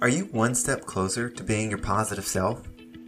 Are you one step closer to being your positive self?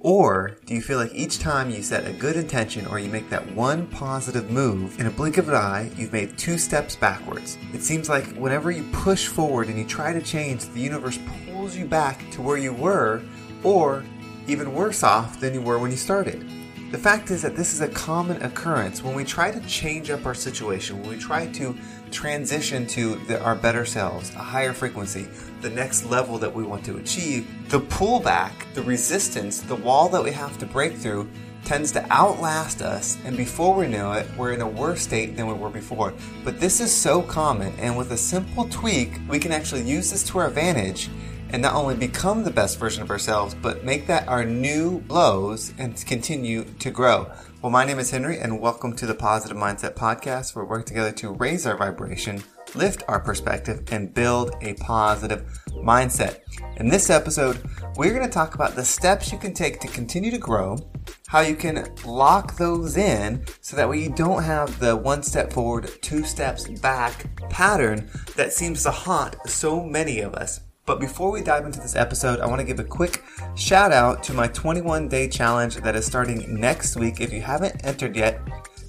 Or do you feel like each time you set a good intention or you make that one positive move, in a blink of an eye, you've made two steps backwards? It seems like whenever you push forward and you try to change, the universe pulls you back to where you were, or even worse off than you were when you started. The fact is that this is a common occurrence when we try to change up our situation, when we try to transition to the, our better selves, a higher frequency, the next level that we want to achieve, the pullback, the resistance, the wall that we have to break through tends to outlast us, and before we know it, we're in a worse state than we were before. But this is so common, and with a simple tweak, we can actually use this to our advantage and not only become the best version of ourselves, but make that our new lows and continue to grow. Well, my name is Henry, and welcome to the Positive Mindset Podcast, where we work together to raise our vibration, lift our perspective, and build a positive mindset. In this episode, we're going to talk about the steps you can take to continue to grow, how you can lock those in so that way you don't have the one step forward, two steps back pattern that seems to haunt so many of us. But before we dive into this episode, I want to give a quick shout out to my 21 day challenge that is starting next week. If you haven't entered yet,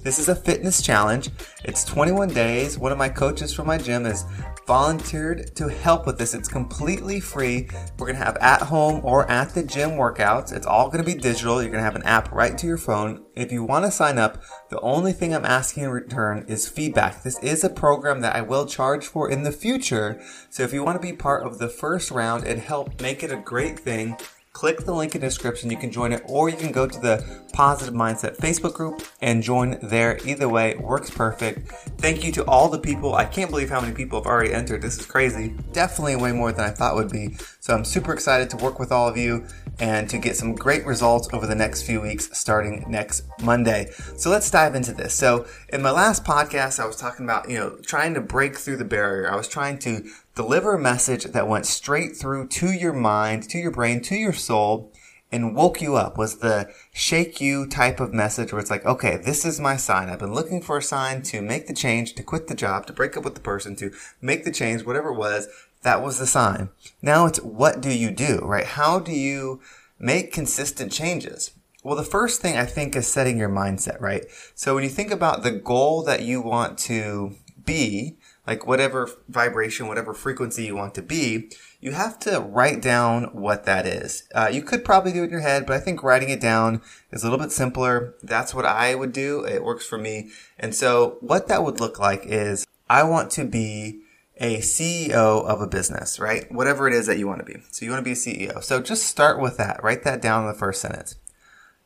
this is a fitness challenge. It's 21 days. One of my coaches from my gym has volunteered to help with this. It's completely free. We're going to have at home or at the gym workouts. It's all going to be digital. You're going to have an app right to your phone. If you want to sign up, the only thing I'm asking in return is feedback. This is a program that I will charge for in the future. So if you want to be part of the first round and help make it a great thing, click the link in the description. You can join it, or you can go to the Positive Mindset Facebook group and join there. Either way, works perfect. Thank you to all the people. I can't believe how many people have already entered. This is crazy. Definitely way more than I thought would be. So I'm super excited to work with all of you and to get some great results over the next few weeks starting next Monday. So let's dive into this. So in my last podcast, I was talking about, you know, trying to break through the barrier. I was trying to deliver a message that went straight through to your mind, to your brain, to your soul, and woke you up was the shake you type of message where it's like, okay, this is my sign. I've been looking for a sign to make the change, to quit the job, to break up with the person, to make the change, whatever it was. That was the sign. Now it's what do you do, right? How do you make consistent changes? Well, the first thing I think is setting your mindset, right? So when you think about the goal that you want to be, like whatever vibration, whatever frequency you want to be, you have to write down what that is. Uh, you could probably do it in your head, but I think writing it down is a little bit simpler. That's what I would do. It works for me. And so what that would look like is I want to be a CEO of a business, right? Whatever it is that you want to be. So you want to be a CEO. So just start with that. Write that down in the first sentence.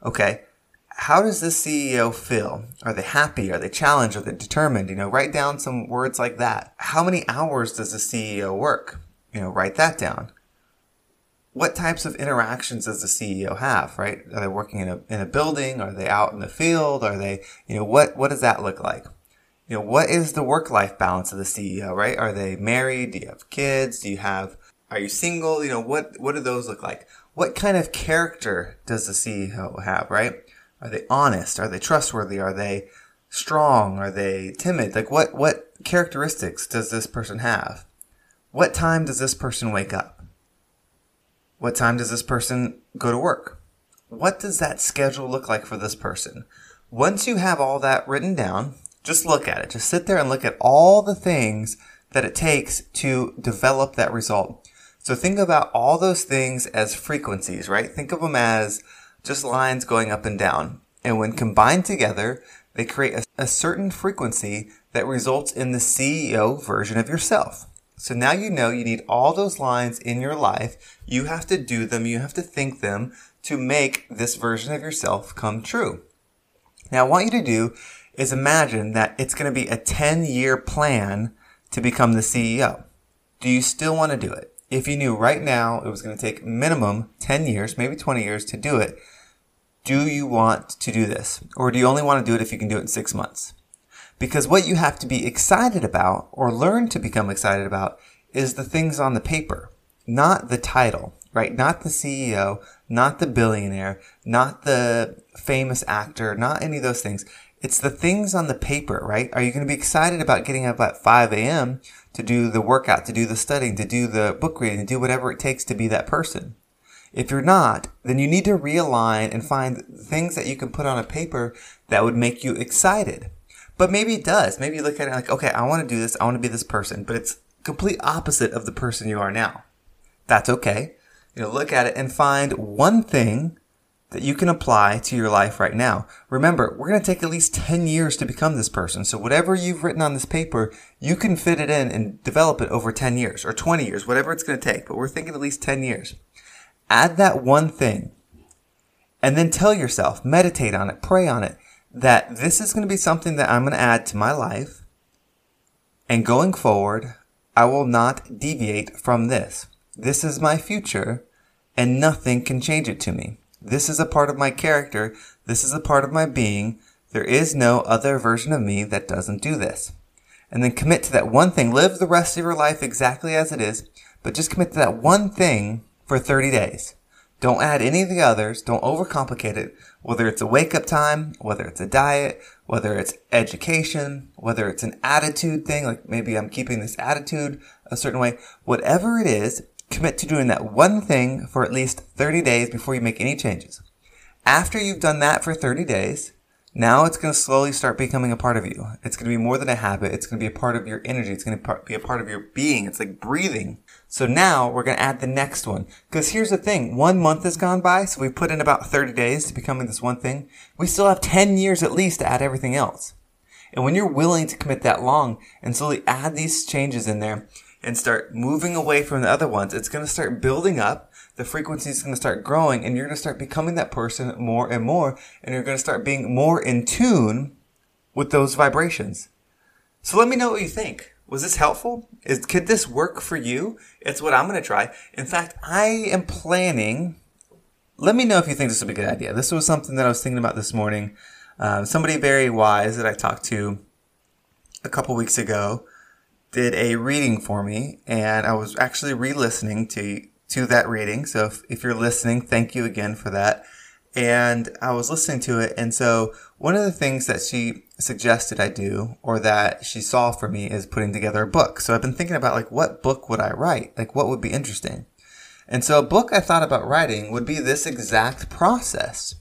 Okay how does the CEO feel? Are they happy? Are they challenged? Are they determined? You know, write down some words like that. How many hours does the CEO work? You know, write that down. What types of interactions does the CEO have, right? Are they working in a, in a building? Are they out in the field? Are they, you know, what, what does that look like? You know, what is the work-life balance of the CEO, right? Are they married? Do you have kids? Do you have, are you single? You know, what, what do those look like? What kind of character does the CEO have, right? Are they honest? Are they trustworthy? Are they strong? Are they timid? Like what, what characteristics does this person have? What time does this person wake up? What time does this person go to work? What does that schedule look like for this person? Once you have all that written down, just look at it. Just sit there and look at all the things that it takes to develop that result. So think about all those things as frequencies, right? Think of them as just lines going up and down. And when combined together, they create a, a, certain frequency that results in the CEO version of yourself. So now you know you need all those lines in your life. You have to do them. You have to think them to make this version of yourself come true. Now, what I want you to do is imagine that it's going to be a 10 year plan to become the CEO. Do you still want to do it? if you knew right now it was going to take minimum 10 years, maybe 20 years to do it, do you want to do this? Or do you only want to do it if you can do it in six months? Because what you have to be excited about or learn to become excited about is the things on the paper, not the title, right? Not the CEO, not the billionaire, not the famous actor, not any of those things. It's the things on the paper, right? Are you going to be excited about getting up at 5 a.m. to do the workout, to do the studying, to do the book reading, to do whatever it takes to be that person? If you're not, then you need to realign and find things that you can put on a paper that would make you excited. But maybe it does. Maybe you look at it like, okay, I want to do this. I want to be this person, but it's complete opposite of the person you are now. That's okay. You know, look at it and find one thing that you can apply to your life right now. Remember, we're going to take at least 10 years to become this person. So whatever you've written on this paper, you can fit it in and develop it over 10 years or 20 years, whatever it's going to take. But we're thinking at least 10 years. Add that one thing and then tell yourself, meditate on it, pray on it, that this is going to be something that I'm going to add to my life. And going forward, I will not deviate from this. This is my future and nothing can change it to me. This is a part of my character. This is a part of my being. There is no other version of me that doesn't do this. And then commit to that one thing. Live the rest of your life exactly as it is, but just commit to that one thing for 30 days. Don't add any of the others. Don't overcomplicate it. Whether it's a wake up time, whether it's a diet, whether it's education, whether it's an attitude thing, like maybe I'm keeping this attitude a certain way, whatever it is, commit to doing that one thing for at least 30 days before you make any changes. After you've done that for 30 days, now it's going to slowly start becoming a part of you. It's going to be more than a habit. It's going to be a part of your energy. It's going to be a part of your being. It's like breathing. So now we're going to add the next one. Because here's the thing. One month has gone by. So we put in about 30 days to becoming this one thing. We still have 10 years at least to add everything else. And when you're willing to commit that long and slowly add these changes in there and start moving away from the other ones, it's going to start building up the frequency is going to start growing and you're going to start becoming that person more and more. And you're going to start being more in tune with those vibrations. So let me know what you think. Was this helpful? Is, could this work for you? It's what I'm going to try. In fact, I am planning. Let me know if you think this would be a good idea. This was something that I was thinking about this morning. Um, somebody very wise that I talked to a couple weeks ago did a reading for me, and I was actually re-listening to to that reading. So if, if you're listening, thank you again for that. And I was listening to it. And so one of the things that she suggested I do or that she saw for me is putting together a book. So I've been thinking about like, what book would I write? Like, what would be interesting? And so a book I thought about writing would be this exact process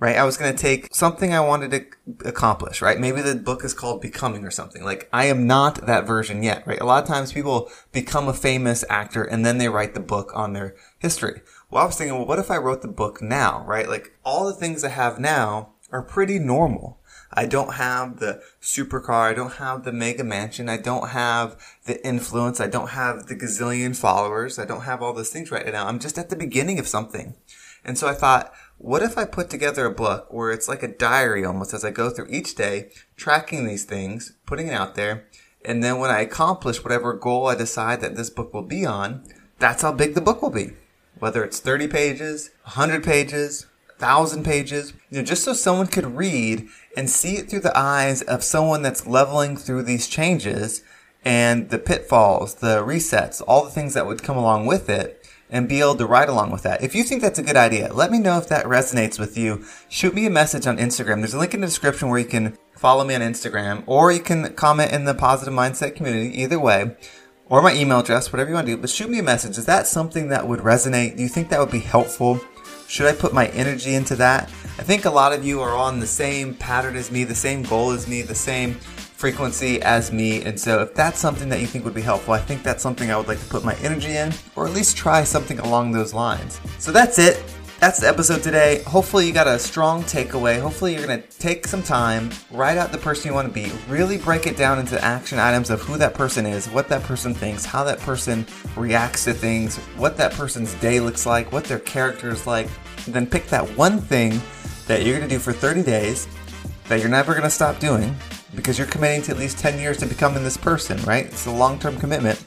right? I was going to take something I wanted to accomplish, right? Maybe the book is called Becoming or something. Like, I am not that version yet, right? A lot of times people become a famous actor and then they write the book on their history. Well, I was thinking, well, what if I wrote the book now, right? Like, all the things I have now are pretty normal. I don't have the supercar. I don't have the mega mansion. I don't have the influence. I don't have the gazillion followers. I don't have all those things right now. I'm just at the beginning of something. And so I thought, what if I put together a book where it's like a diary almost as I go through each day, tracking these things, putting it out there, and then when I accomplish whatever goal I decide that this book will be on, that's how big the book will be. Whether it's 30 pages, 100 pages, 1,000 pages, you know, just so someone could read and see it through the eyes of someone that's leveling through these changes and the pitfalls, the resets, all the things that would come along with it and be able to ride along with that. If you think that's a good idea, let me know if that resonates with you. Shoot me a message on Instagram. There's a link in the description where you can follow me on Instagram or you can comment in the positive mindset community either way or my email address, whatever you want to do. But shoot me a message. Is that something that would resonate? Do you think that would be helpful? Should I put my energy into that? I think a lot of you are on the same pattern as me, the same goal as me, the same frequency as me. And so if that's something that you think would be helpful, I think that's something I would like to put my energy in, or at least try something along those lines. So that's it. That's the episode today. Hopefully, you got a strong takeaway. Hopefully, you're going to take some time, write out the person you want to be, really break it down into action items of who that person is, what that person thinks, how that person reacts to things, what that person's day looks like, what their character is like. And then pick that one thing that you're going to do for 30 days that you're never going to stop doing because you're committing to at least 10 years to becoming this person, right? It's a long term commitment.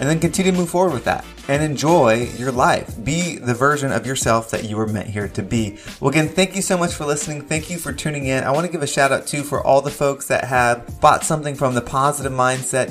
and then continue to move forward with that and enjoy your life. Be the version of yourself that you were meant here to be. Well, again, thank you so much for listening. Thank you for tuning in. I want to give a shout out too for all the folks that have bought something from the Positive Mindset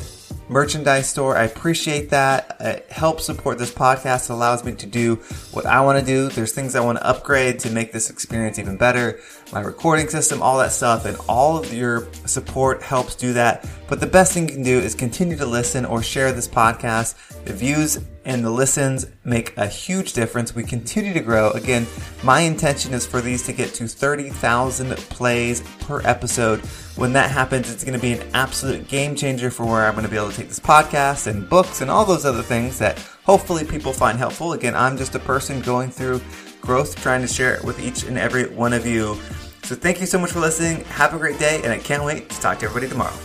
merchandise store. I appreciate that. Uh, it helps support this podcast. It allows me to do what I want to do. There's things I want to upgrade to make this experience even better. My recording system, all that stuff, and all of your support helps do that. But the best thing you can do is continue to listen or share this podcast. The views and the listens make a huge difference. We continue to grow. Again, my intention is for these to get to 30,000 plays per episode. When that happens, it's going to be an absolute game changer for where I'm going to be able to take this podcast and books and all those other things that hopefully people find helpful. Again, I'm just a person going through growth, trying to share it with each and every one of you. So thank you so much for listening. Have a great day, and I can't wait to talk to everybody tomorrow.